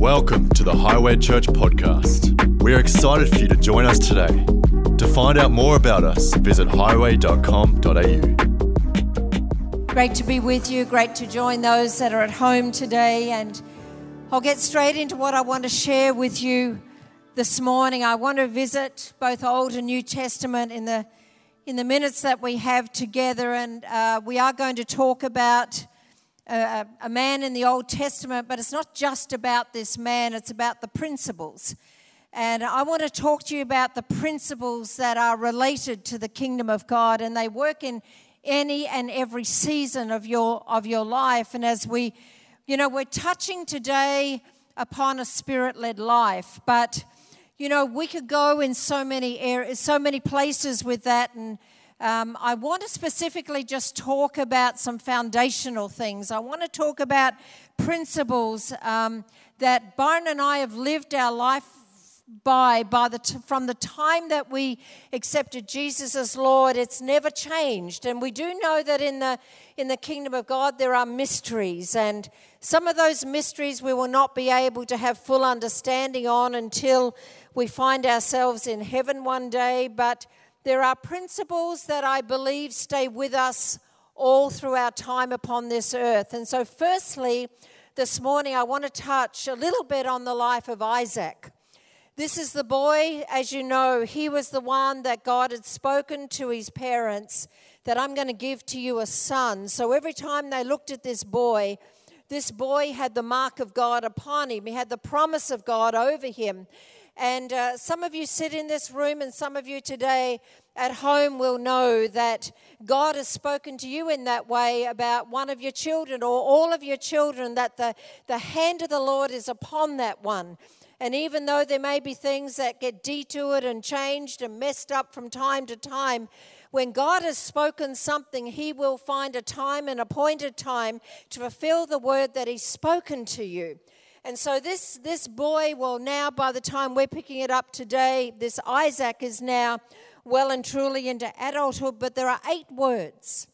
Welcome to the Highway Church podcast. We are excited for you to join us today. To find out more about us, visit highway.com.au. Great to be with you. Great to join those that are at home today. And I'll get straight into what I want to share with you this morning. I want to visit both Old and New Testament in the in the minutes that we have together, and uh, we are going to talk about a, a man in the Old Testament, but it's not just about this man, it's about the principles. And I want to talk to you about the principles that are related to the kingdom of God, and they work in any and every season of your of your life. And as we, you know, we're touching today upon a spirit-led life, but you know, we could go in so many areas, so many places with that, and um, I want to specifically just talk about some foundational things. I want to talk about principles um, that Byron and I have lived our life by, by the t- from the time that we accepted Jesus as Lord. It's never changed, and we do know that in the in the kingdom of God there are mysteries, and some of those mysteries we will not be able to have full understanding on until we find ourselves in heaven one day, but there are principles that I believe stay with us all through our time upon this earth. And so, firstly, this morning I want to touch a little bit on the life of Isaac. This is the boy, as you know, he was the one that God had spoken to his parents that I'm going to give to you a son. So every time they looked at this boy, this boy had the mark of God upon him. He had the promise of God over him. And uh, some of you sit in this room, and some of you today at home will know that God has spoken to you in that way about one of your children or all of your children, that the, the hand of the Lord is upon that one. And even though there may be things that get detoured and changed and messed up from time to time, when God has spoken something, He will find a time, an appointed time, to fulfill the word that He's spoken to you. And so this, this boy, well, now by the time we're picking it up today, this Isaac is now well and truly into adulthood, but there are eight words.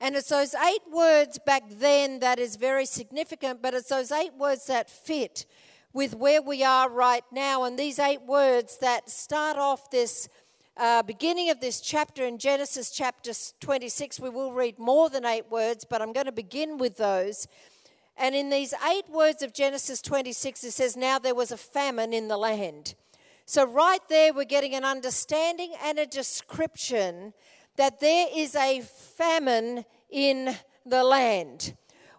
And it's those eight words back then that is very significant, but it's those eight words that fit with where we are right now. And these eight words that start off this uh, beginning of this chapter in Genesis chapter 26. We will read more than eight words, but I'm going to begin with those. And in these eight words of Genesis 26, it says, Now there was a famine in the land. So, right there, we're getting an understanding and a description that there is a famine in the land.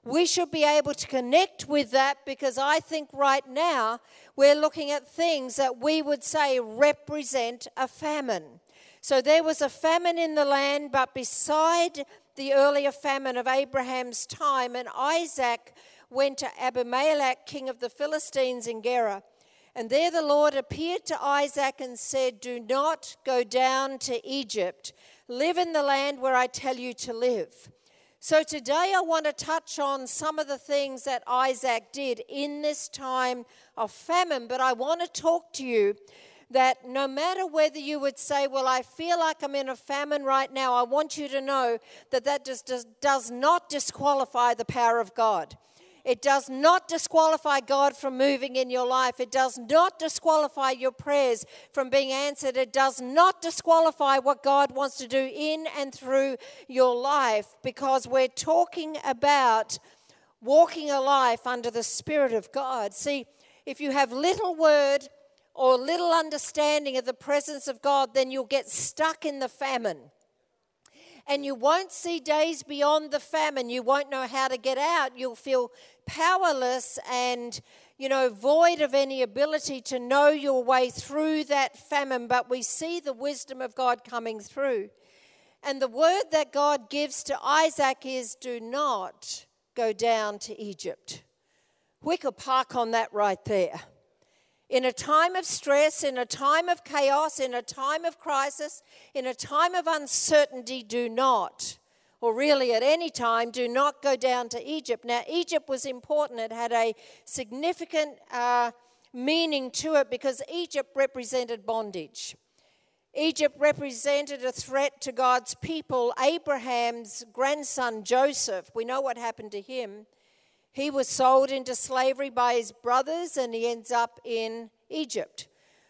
We should be able to connect with that because I think right now we're looking at things that we would say represent a famine. So, there was a famine in the land, but beside the earlier famine of Abraham's time, and Isaac went to Abimelech, king of the Philistines in Gerar. And there the Lord appeared to Isaac and said, Do not go down to Egypt. Live in the land where I tell you to live. So today I want to touch on some of the things that Isaac did in this time of famine, but I want to talk to you that no matter whether you would say, Well, I feel like I'm in a famine right now, I want you to know that that just does, does not disqualify the power of God. It does not disqualify God from moving in your life. It does not disqualify your prayers from being answered. It does not disqualify what God wants to do in and through your life because we're talking about walking a life under the Spirit of God. See, if you have little word or little understanding of the presence of God, then you'll get stuck in the famine. And you won't see days beyond the famine. You won't know how to get out. You'll feel powerless and, you know, void of any ability to know your way through that famine. But we see the wisdom of God coming through. And the word that God gives to Isaac is do not go down to Egypt. We could park on that right there. In a time of stress, in a time of chaos, in a time of crisis, in a time of uncertainty, do not, or really at any time, do not go down to Egypt. Now, Egypt was important, it had a significant uh, meaning to it because Egypt represented bondage. Egypt represented a threat to God's people. Abraham's grandson Joseph, we know what happened to him. He was sold into slavery by his brothers and he ends up in Egypt.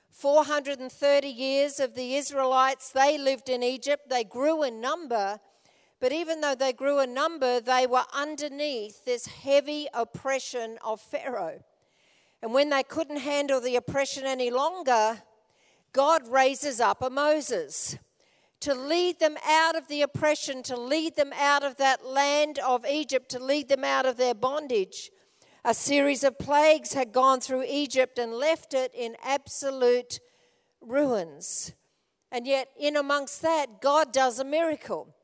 430 years of the Israelites, they lived in Egypt. They grew in number, but even though they grew in number, they were underneath this heavy oppression of Pharaoh. And when they couldn't handle the oppression any longer, God raises up a Moses to lead them out of the oppression, to lead them out of that land of Egypt, to lead them out of their bondage. A series of plagues had gone through Egypt and left it in absolute ruins. And yet, in amongst that, God does a miracle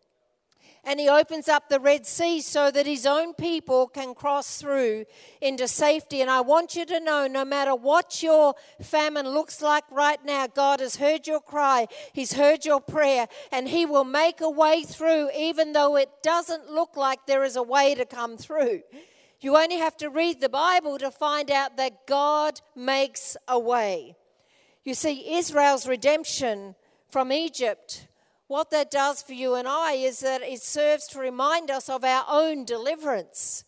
and he opens up the Red Sea so that his own people can cross through into safety. And I want you to know no matter what your famine looks like right now, God has heard your cry, he's heard your prayer, and he will make a way through, even though it doesn't look like there is a way to come through. You only have to read the Bible to find out that God makes a way. You see, Israel's redemption from Egypt what that does for you and I is that it serves to remind us of our own deliverance.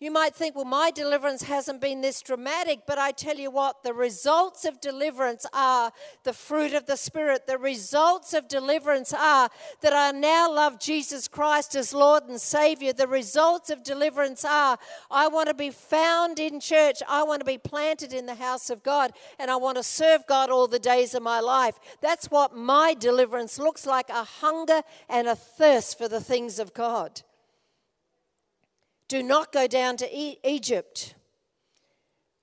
You might think, well, my deliverance hasn't been this dramatic, but I tell you what, the results of deliverance are the fruit of the Spirit. The results of deliverance are that I now love Jesus Christ as Lord and Savior. The results of deliverance are I want to be found in church. I want to be planted in the house of God, and I want to serve God all the days of my life. That's what my deliverance looks like a hunger and a thirst for the things of God. Do not go down to e- Egypt.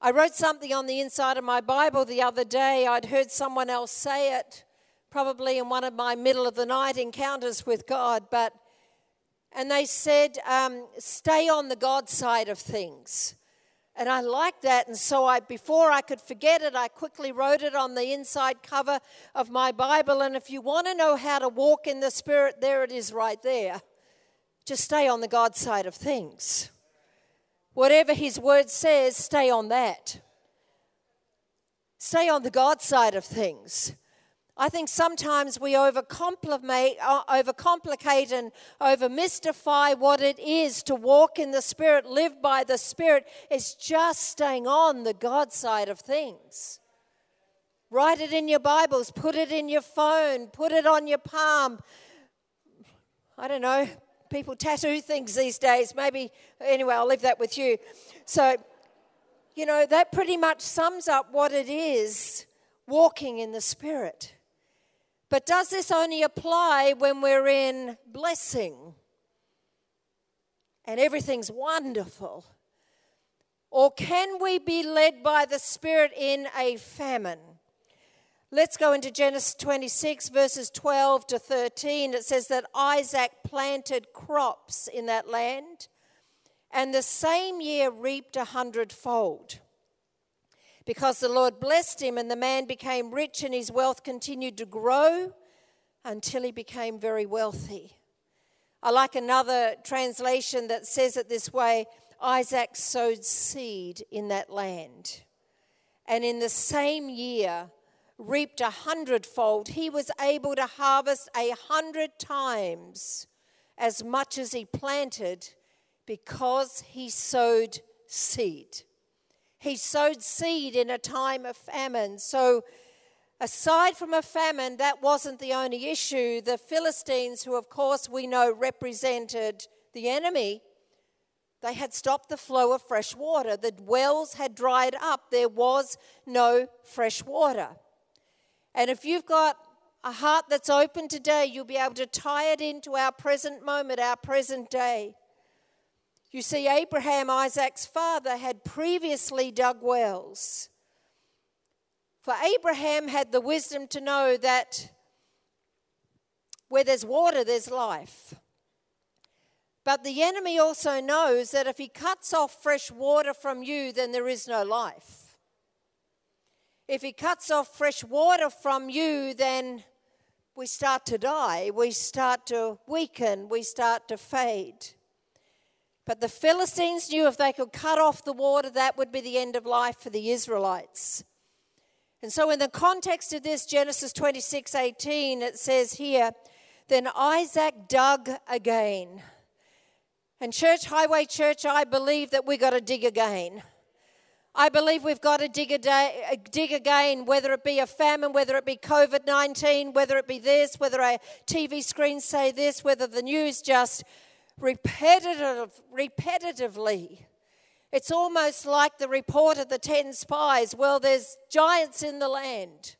I wrote something on the inside of my Bible the other day. I'd heard someone else say it, probably in one of my middle of the night encounters with God, but and they said, um, "Stay on the God side of things." And I like that, and so I, before I could forget it, I quickly wrote it on the inside cover of my Bible. And if you want to know how to walk in the Spirit, there it is, right there. Just stay on the God side of things. Whatever His word says, stay on that. Stay on the God side of things. I think sometimes we overcomplicate, uh, overcomplicate and overmystify what it is to walk in the Spirit, live by the Spirit. It's just staying on the God side of things. Write it in your Bibles, put it in your phone, put it on your palm. I don't know, people tattoo things these days. Maybe, anyway, I'll leave that with you. So, you know, that pretty much sums up what it is walking in the Spirit. But does this only apply when we're in blessing and everything's wonderful? Or can we be led by the Spirit in a famine? Let's go into Genesis 26, verses 12 to 13. It says that Isaac planted crops in that land and the same year reaped a hundredfold. Because the Lord blessed him, and the man became rich, and his wealth continued to grow until he became very wealthy. I like another translation that says it this way Isaac sowed seed in that land. And in the same year, reaped a hundredfold, he was able to harvest a hundred times as much as he planted because he sowed seed. He sowed seed in a time of famine. So, aside from a famine, that wasn't the only issue. The Philistines, who of course we know represented the enemy, they had stopped the flow of fresh water. The wells had dried up. There was no fresh water. And if you've got a heart that's open today, you'll be able to tie it into our present moment, our present day. You see, Abraham, Isaac's father, had previously dug wells. For Abraham had the wisdom to know that where there's water, there's life. But the enemy also knows that if he cuts off fresh water from you, then there is no life. If he cuts off fresh water from you, then we start to die, we start to weaken, we start to fade. But the Philistines knew if they could cut off the water, that would be the end of life for the Israelites. And so, in the context of this, Genesis 26 18, it says here, Then Isaac dug again. And Church, Highway Church, I believe that we got to dig again. I believe we've got to dig, day, uh, dig again, whether it be a famine, whether it be COVID 19, whether it be this, whether a TV screen say this, whether the news just repetitive, repetitively. It's almost like the report of the 10 spies. Well, there's giants in the land.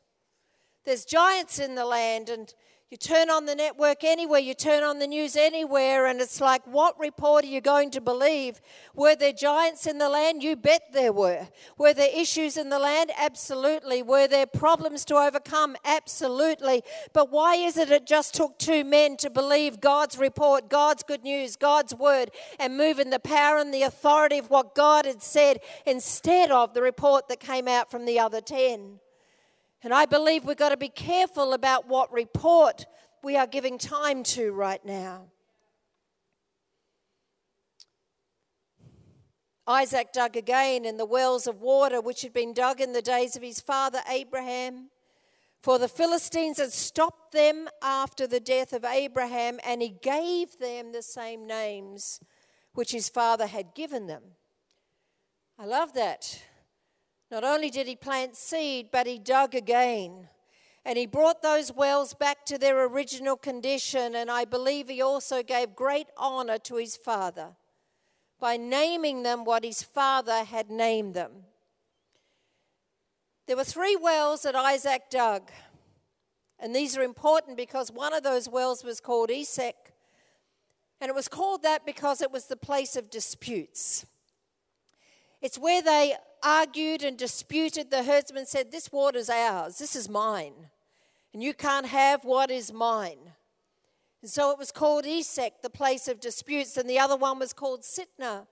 There's giants in the land, and you turn on the network anywhere, you turn on the news anywhere, and it's like, what report are you going to believe? Were there giants in the land? You bet there were. Were there issues in the land? Absolutely. Were there problems to overcome? Absolutely. But why is it it just took two men to believe God's report, God's good news, God's word, and move in the power and the authority of what God had said instead of the report that came out from the other ten? And I believe we've got to be careful about what report we are giving time to right now. Isaac dug again in the wells of water which had been dug in the days of his father Abraham. For the Philistines had stopped them after the death of Abraham, and he gave them the same names which his father had given them. I love that. Not only did he plant seed, but he dug again. And he brought those wells back to their original condition. And I believe he also gave great honor to his father by naming them what his father had named them. There were three wells that Isaac dug. And these are important because one of those wells was called Esek. And it was called that because it was the place of disputes. It's where they argued and disputed. The herdsman said, This water's ours, this is mine, and you can't have what is mine. And so it was called Esek, the place of disputes, and the other one was called Sitnah.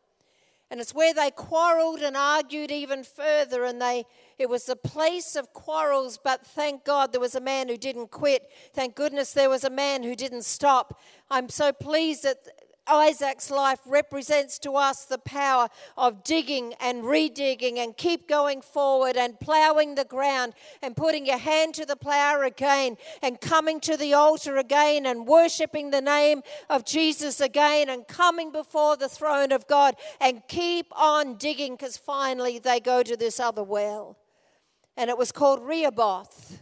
And it's where they quarreled and argued even further, and they it was a place of quarrels, but thank God there was a man who didn't quit. Thank goodness there was a man who didn't stop. I'm so pleased that Isaac's life represents to us the power of digging and redigging and keep going forward and plowing the ground and putting your hand to the plow again and coming to the altar again and worshiping the name of Jesus again and coming before the throne of God and keep on digging because finally they go to this other well. And it was called Rehoboth.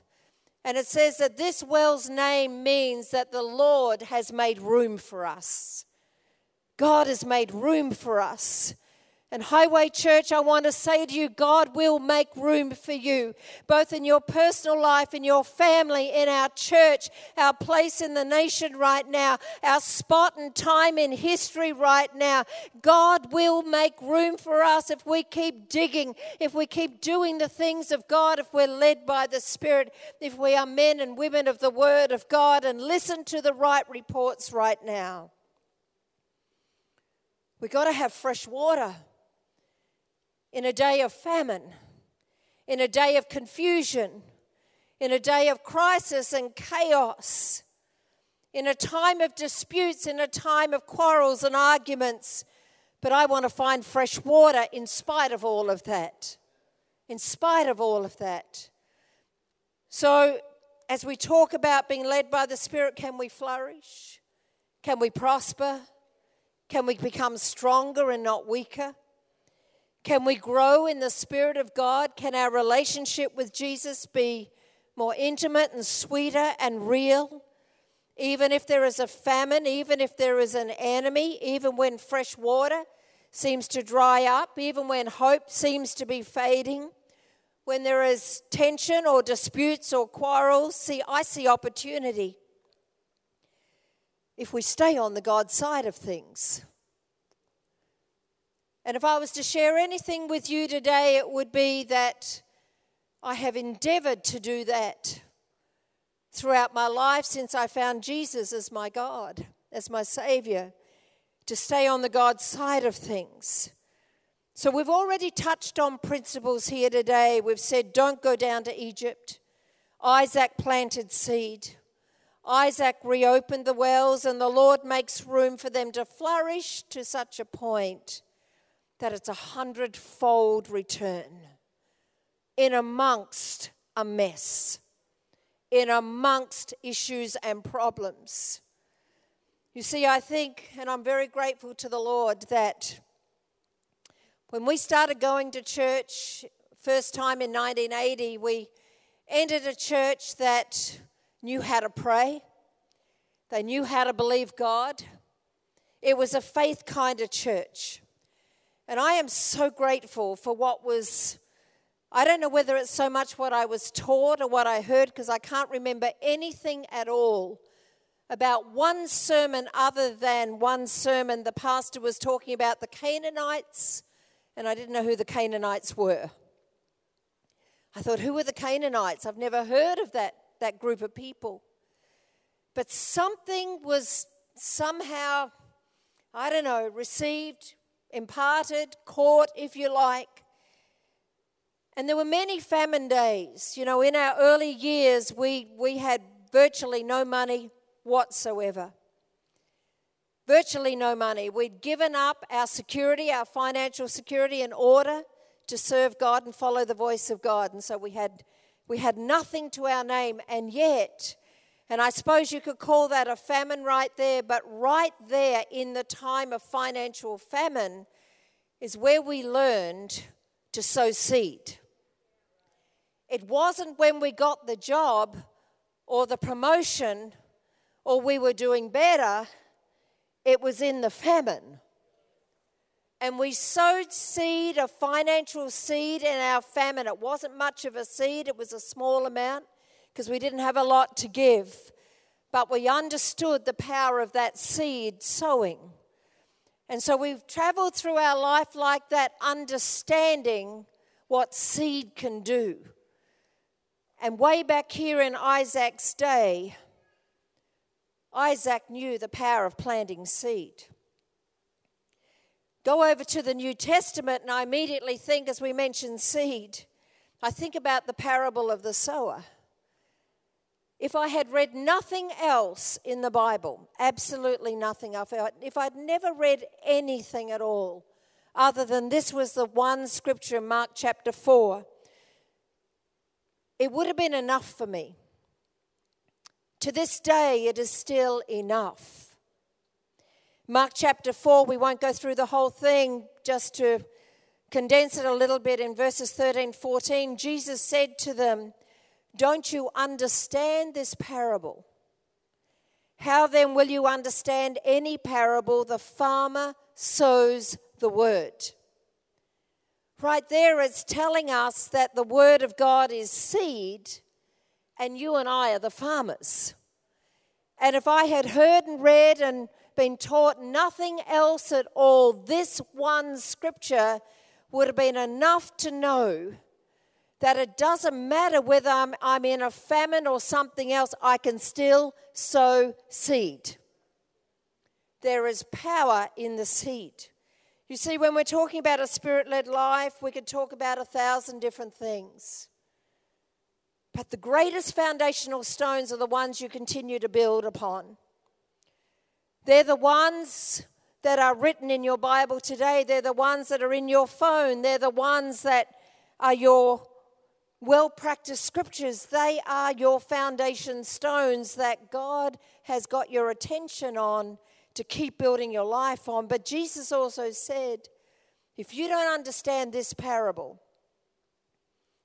And it says that this well's name means that the Lord has made room for us. God has made room for us. And Highway Church, I want to say to you, God will make room for you, both in your personal life, in your family, in our church, our place in the nation right now, our spot and time in history right now. God will make room for us if we keep digging, if we keep doing the things of God, if we're led by the Spirit, if we are men and women of the Word of God and listen to the right reports right now. We've got to have fresh water in a day of famine, in a day of confusion, in a day of crisis and chaos, in a time of disputes, in a time of quarrels and arguments. But I want to find fresh water in spite of all of that. In spite of all of that. So, as we talk about being led by the Spirit, can we flourish? Can we prosper? Can we become stronger and not weaker? Can we grow in the Spirit of God? Can our relationship with Jesus be more intimate and sweeter and real? Even if there is a famine, even if there is an enemy, even when fresh water seems to dry up, even when hope seems to be fading, when there is tension or disputes or quarrels, see, I see opportunity if we stay on the God side of things. And if I was to share anything with you today, it would be that I have endeavored to do that throughout my life since I found Jesus as my God, as my Savior, to stay on the God side of things. So we've already touched on principles here today. We've said, don't go down to Egypt. Isaac planted seed. Isaac reopened the wells, and the Lord makes room for them to flourish to such a point that it's a hundredfold return in amongst a mess, in amongst issues and problems. You see, I think, and I'm very grateful to the Lord that when we started going to church, first time in 1980, we entered a church that knew how to pray, they knew how to believe God. It was a faith kind of church. And I am so grateful for what was, I don't know whether it's so much what I was taught or what I heard, because I can't remember anything at all about one sermon other than one sermon. The pastor was talking about the Canaanites, and I didn't know who the Canaanites were. I thought, who are the Canaanites? I've never heard of that, that group of people. But something was somehow, I don't know, received, imparted, caught, if you like. And there were many famine days. You know, in our early years, we, we had virtually no money whatsoever. Virtually no money. We'd given up our security, our financial security, in order to serve God and follow the voice of God. And so we had, we had nothing to our name, and yet, and I suppose you could call that a famine right there, but right there in the time of financial famine is where we learned to sow seed. It wasn't when we got the job or the promotion or we were doing better, it was in the famine. And we sowed seed, a financial seed in our famine. It wasn't much of a seed, it was a small amount because we didn't have a lot to give. But we understood the power of that seed sowing. And so we've traveled through our life like that, understanding what seed can do. And way back here in Isaac's day, Isaac knew the power of planting seed. Go over to the New Testament, and I immediately think, as we mentioned seed, I think about the parable of the sower. If I had read nothing else in the Bible, absolutely nothing, if I'd never read anything at all, other than this was the one scripture in Mark chapter 4, it would have been enough for me. To this day, it is still enough. Mark chapter 4, we won't go through the whole thing, just to condense it a little bit in verses 13 14. Jesus said to them, Don't you understand this parable? How then will you understand any parable? The farmer sows the word. Right there, it's telling us that the word of God is seed and you and I are the farmers. And if I had heard and read and been taught nothing else at all, this one scripture would have been enough to know that it doesn't matter whether I'm, I'm, in a famine or something else, I can still sow seed. There is power in the seed. You see, when we're talking about a spirit led life, we could talk about a thousand different things. But the greatest foundational stones are the ones you continue to build upon. They're the ones that are written in your Bible today. They're the ones that are in your phone. They're the ones that are your well practiced scriptures. They are your foundation stones that God has got your attention on to keep building your life on. But Jesus also said, if you don't understand this parable,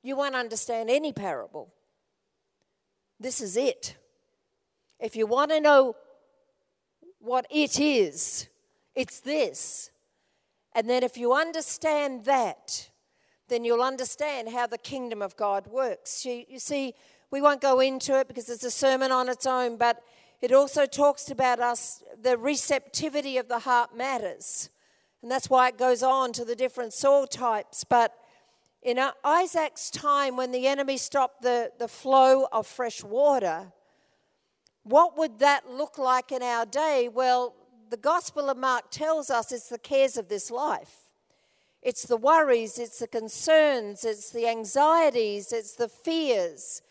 you won't understand any parable. This is it. If you want to know what it is, it's this. And then if you understand that, then you'll understand how the kingdom of God works. You, you, see, we won't go into it because it's a sermon on its own, but it also talks about us, the receptivity of the heart matters. And that's why it goes on to the different soil types. But in uh, Isaac's time, when the enemy stopped the, the flow of fresh water, what would that look like in our day? Well, the Gospel of Mark tells us it's the cares of this life. It's the worries, it's the concerns, it's the anxieties, it's the fears.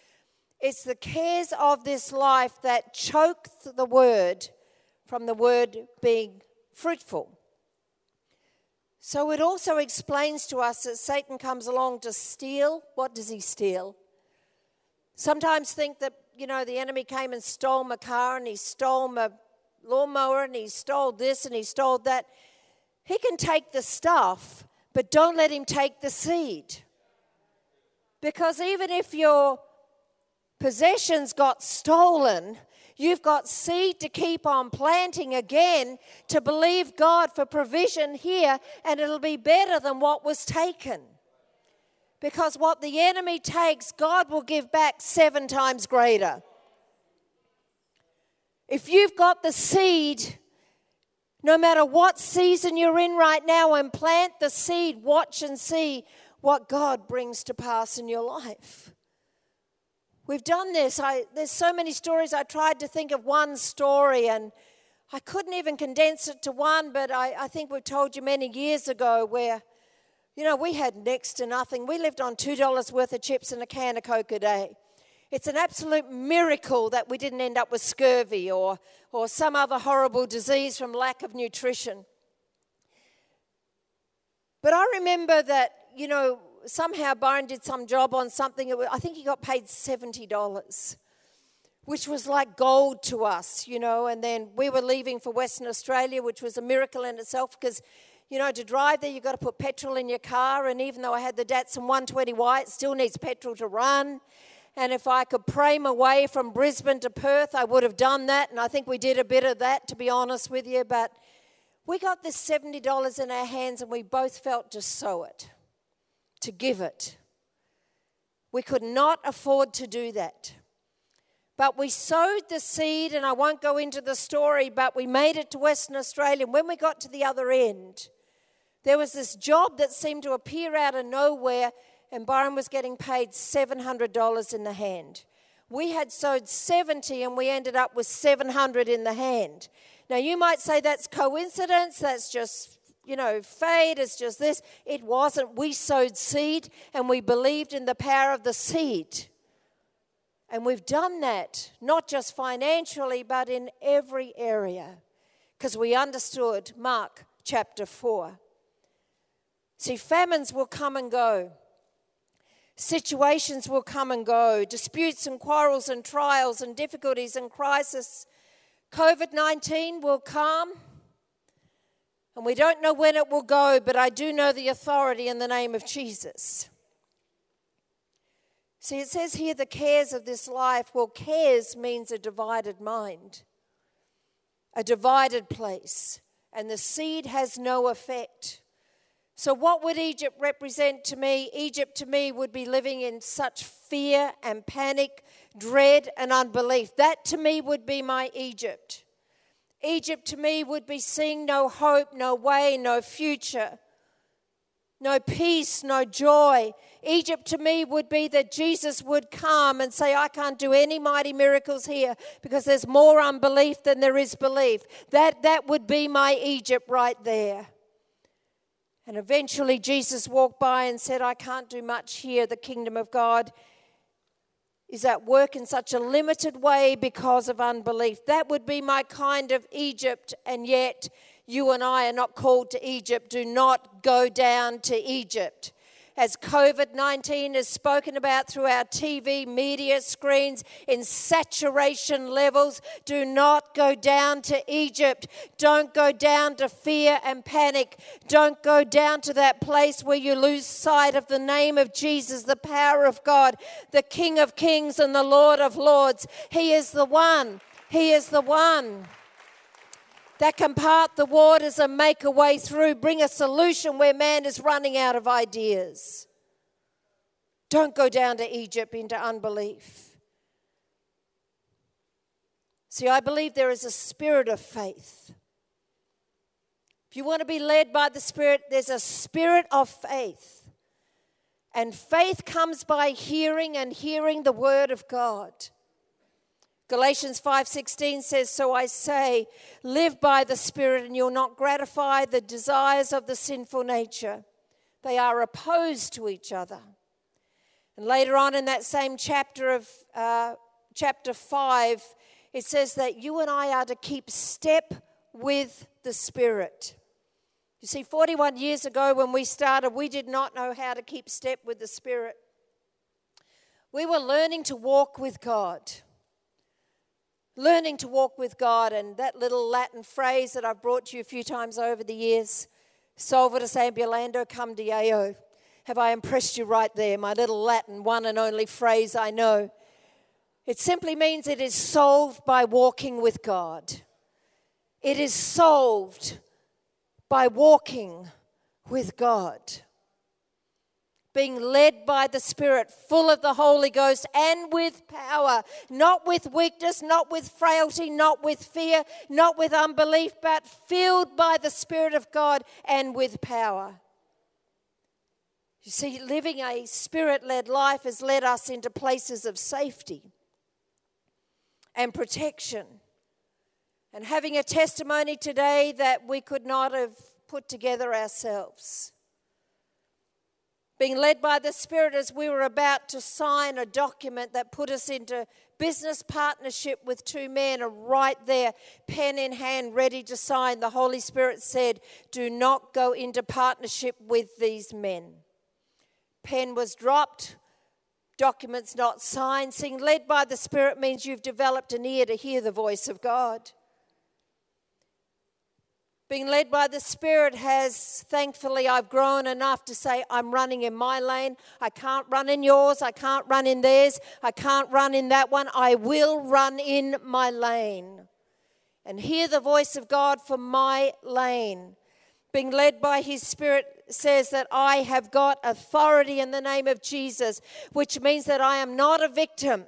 It's the cares of this life that choke the word from the word being fruitful. So it also explains to us that Satan comes along to steal. What does he steal? Sometimes think that, you know, the enemy came and stole my car and he stole my lawnmower and he stole this and he stole that. He can take the stuff, but don't let him take the seed. Because even if your possessions got stolen, you've got seed to keep on planting again to believe God for provision here, and it'll be better than what was taken. Because what the enemy takes, God will give back seven times greater. If you've got the seed, no matter what season you're in right now, and plant the seed, watch and see what God brings to pass in your life. We've done this. I, there's so many stories. I tried to think of one story and I couldn't even condense it to one, but I, I think we've told you many years ago where, you know, we had next to nothing. We lived on $2 worth of chips and a can of Coke a day. It's an absolute miracle that we didn't end up with scurvy or, or some other horrible disease from lack of nutrition. But I remember that, you know, somehow Byron did some job on something. I think he got paid $70, which was like gold to us, you know. And then we were leaving for Western Australia, which was a miracle in itself because, you know, to drive there, you've got to put petrol in your car. And even though I had the Datsun 120Y, it still needs petrol to run. And if I could pray my way from Brisbane to Perth, I would have done that. And I think we did a bit of that, to be honest with you. But we got this $70 in our hands and we both felt to sow it to give it. We could not afford to do that. But we sowed the seed, and I won't go into the story, but we made it to Western Australia. And when we got to the other end, there was this job that seemed to appear out of nowhere, and Byron was getting paid $700 in the hand. We had sowed 70 and we ended up with 700 in the hand. Now you might say that's coincidence, that's just you know, fate, it's just this. It wasn't. We sowed seed and we believed in the power of the seed. And we've done that, not just financially, but in every area, because we understood Mark chapter 4. See, famines will come and go. Situations will come and go. Disputes and quarrels and trials and difficulties and crisis. COVID 19 will come and we don't know when it will go, but I do know the authority in the name of Jesus. See, it says here the cares of this life. Well, cares means a divided mind, a divided place, and the seed has no effect. So, what would Egypt represent to me? Egypt to me would be living in such fear and panic, dread and unbelief. That to me would be my Egypt. Egypt to me would be seeing no hope, no way, no future, no peace, no joy. Egypt to me would be that Jesus would come and say, I can't do any mighty miracles here because there's more unbelief than there is belief. That, that would be my Egypt right there. And eventually Jesus walked by and said, I can't do much here. The kingdom of God is at work in such a limited way because of unbelief. That would be my kind of Egypt, and yet you and I are not called to Egypt. Do not go down to Egypt as COVID 19 is spoken about through our TV media screens in saturation levels. Do not go down to Egypt. Don't go down to fear and panic. Don't go down to that place where you lose sight of the name of Jesus, the power of God, the King of Kings and the Lord of Lords. He is the one. He is the one that can part the waters and make a way through, bring a solution where man is running out of ideas. Don't go down to Egypt into unbelief. See, I believe there is a spirit of faith. If you want to be led by the Spirit, there's a spirit of faith. And faith comes by hearing and hearing the word of God. Galatians 5:16 says, "So I say, live by the Spirit and you'll not gratify the desires of the sinful nature. They are opposed to each other." And later on in that same chapter of uh, chapter 5, it says that you and I are to keep step with the Spirit. You see, 41 years ago when we started, we did not know how to keep step with the Spirit. We were learning to walk with God. Learning to walk with God, and that little Latin phrase that I've brought to you a few times over the years, solvitur ambulando cum Deo. Have I impressed you right there? My little Latin, one and only phrase I know. It simply means it is solved by walking with God. It is solved by walking with God being led by the Spirit, full of the Holy Ghost and with power, not with weakness, not with frailty, not with fear, not with unbelief, but filled by the Spirit of God and with power. You see, living a spirit led life has led us into places of safety and protection. And having a testimony today that we could not have put together ourselves being led by the Spirit as we were about to sign a document that put us into business partnership with two men, right there, pen in hand, ready to sign. The Holy Spirit said, Do not go into partnership with these men. Pen was dropped, documents not signed. Being led by the Spirit means you've developed an ear to hear the voice of God. Being led by the Spirit has, thankfully, I've grown enough to say, I'm running in my lane. I can't run in yours. I can't run in theirs. I can't run in that one. I will run in my lane and hear the voice of God for my lane. Being led by His Spirit says that I have got authority in the name of Jesus, which means that I am not a victim.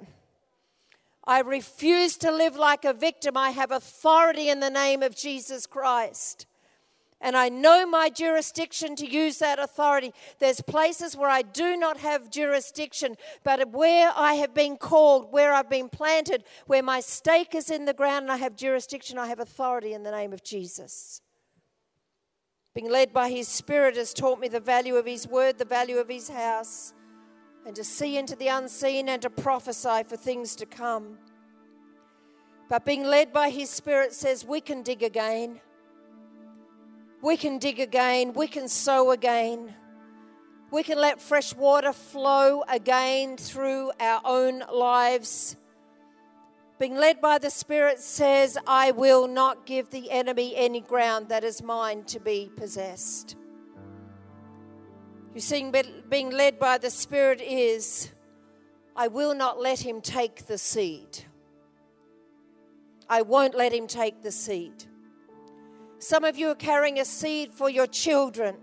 I refuse to live like a victim. I have authority in the name of Jesus Christ. And I know my jurisdiction to use that authority. There's places where I do not have jurisdiction, but where I have been called, where I've been planted, where my stake is in the ground and I have jurisdiction, I have authority in the name of Jesus. Being led by His Spirit has taught me the value of His word, the value of His house and to see into the unseen and to prophesy for things to come. But being led by His Spirit says we can dig again. We can dig again. We can sow again. We can let fresh water flow again through our own lives. Being led by the Spirit says, I will not give the enemy any ground that is mine to be possessed. You see, being led by the Spirit is, I will not let him take the seed. I won't let him take the seed. Some of you are carrying a seed for your children.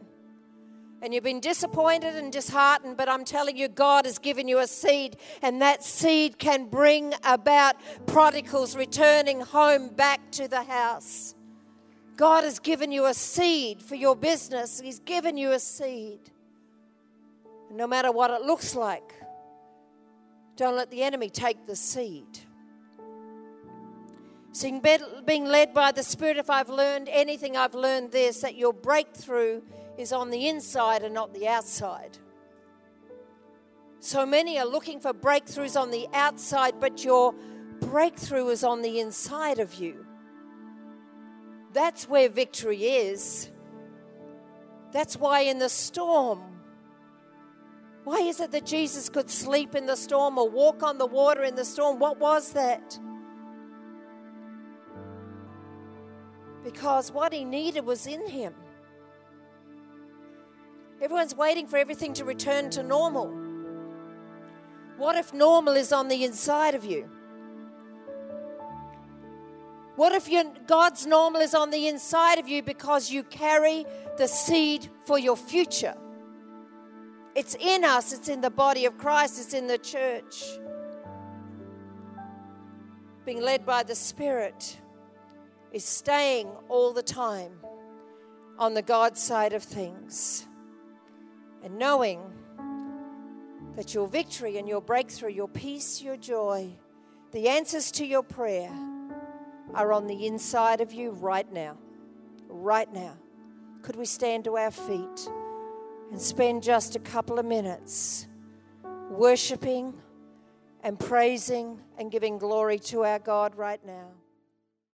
And you've been disappointed and disheartened, but I'm telling you, God has given you a seed, and that seed can bring about prodigals returning home back to the house. God has given you a seed for your business, He's given you a seed no matter what it looks like, don't let the enemy take the seed. Seeing being led by the Spirit, if I've learned anything, I've learned this that your breakthrough is on the inside and not the outside. So many are looking for breakthroughs on the outside, but your breakthrough is on the inside of you. That's where victory is. That's why in the storm, why is it that Jesus could sleep in the storm or walk on the water in the storm? What was that? Because what he needed was in him. Everyone's waiting for everything to return to normal. What if normal is on the inside of you? What if your, God's normal is on the inside of you because you carry the seed for your future? It's in us, it's in the body of Christ, it's in the church. Being led by the Spirit is staying all the time on the God side of things and knowing that your victory and your breakthrough, your peace, your joy, the answers to your prayer are on the inside of you right now. Right now. Could we stand to our feet? And spend just a couple of minutes worshiping and praising and giving glory to our God right now.